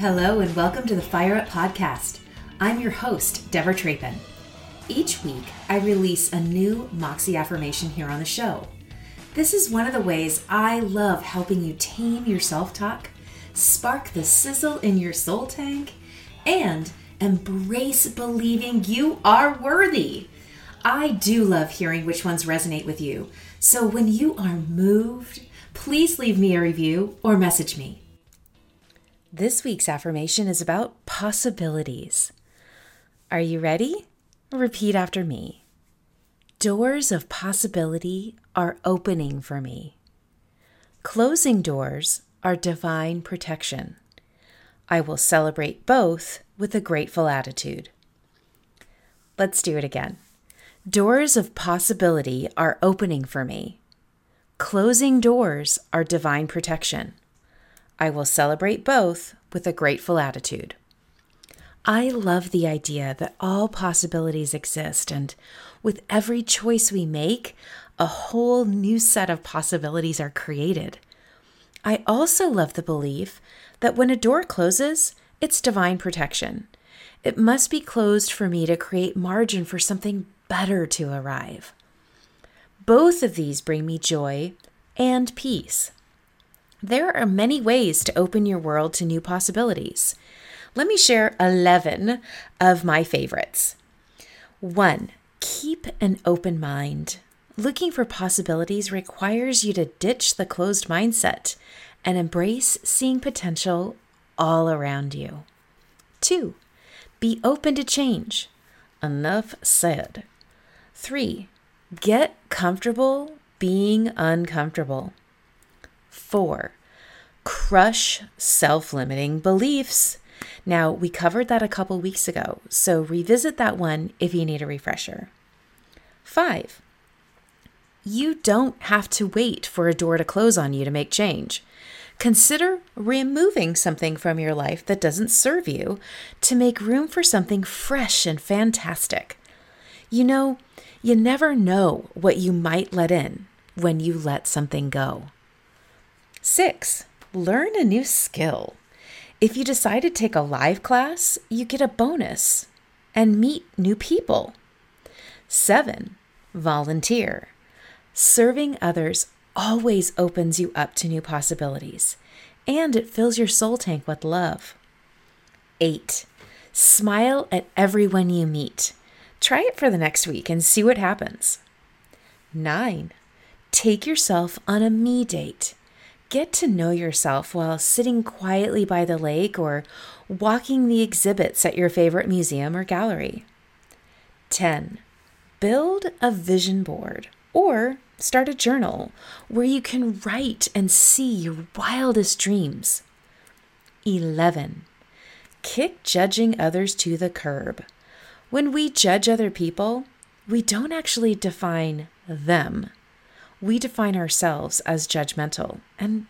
Hello, and welcome to the Fire Up Podcast. I'm your host, Deborah Trapin. Each week, I release a new Moxie affirmation here on the show. This is one of the ways I love helping you tame your self talk, spark the sizzle in your soul tank, and embrace believing you are worthy. I do love hearing which ones resonate with you. So when you are moved, please leave me a review or message me. This week's affirmation is about possibilities. Are you ready? Repeat after me. Doors of possibility are opening for me. Closing doors are divine protection. I will celebrate both with a grateful attitude. Let's do it again. Doors of possibility are opening for me. Closing doors are divine protection. I will celebrate both with a grateful attitude. I love the idea that all possibilities exist, and with every choice we make, a whole new set of possibilities are created. I also love the belief that when a door closes, it's divine protection. It must be closed for me to create margin for something better to arrive. Both of these bring me joy and peace. There are many ways to open your world to new possibilities. Let me share 11 of my favorites. One, keep an open mind. Looking for possibilities requires you to ditch the closed mindset and embrace seeing potential all around you. Two, be open to change. Enough said. Three, get comfortable being uncomfortable. Four, crush self limiting beliefs. Now, we covered that a couple weeks ago, so revisit that one if you need a refresher. Five, you don't have to wait for a door to close on you to make change. Consider removing something from your life that doesn't serve you to make room for something fresh and fantastic. You know, you never know what you might let in when you let something go. Six, learn a new skill. If you decide to take a live class, you get a bonus and meet new people. Seven, volunteer. Serving others always opens you up to new possibilities and it fills your soul tank with love. Eight, smile at everyone you meet. Try it for the next week and see what happens. Nine, take yourself on a me date. Get to know yourself while sitting quietly by the lake or walking the exhibits at your favorite museum or gallery. 10. Build a vision board or start a journal where you can write and see your wildest dreams. 11. Kick judging others to the curb. When we judge other people, we don't actually define them. We define ourselves as judgmental. And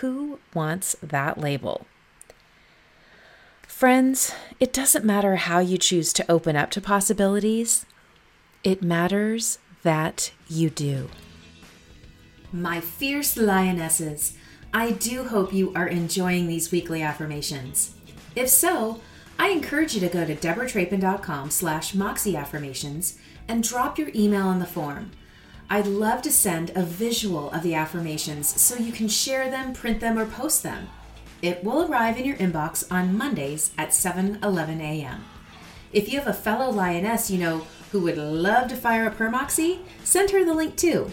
who wants that label? Friends, it doesn't matter how you choose to open up to possibilities, it matters that you do. My fierce lionesses, I do hope you are enjoying these weekly affirmations. If so, I encourage you to go to deborahtrapin.com slash moxie affirmations and drop your email in the form. I'd love to send a visual of the affirmations so you can share them, print them, or post them. It will arrive in your inbox on Mondays at 7 11 a.m. If you have a fellow lioness you know who would love to fire up her moxie, send her the link too.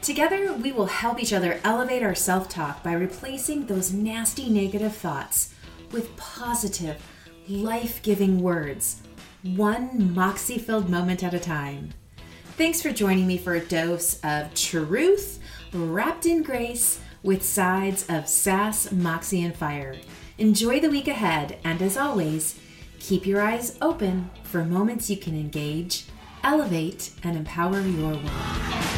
Together, we will help each other elevate our self talk by replacing those nasty negative thoughts with positive, life giving words, one moxie filled moment at a time. Thanks for joining me for a dose of truth wrapped in grace with sides of sass, moxie, and fire. Enjoy the week ahead, and as always, keep your eyes open for moments you can engage, elevate, and empower your world.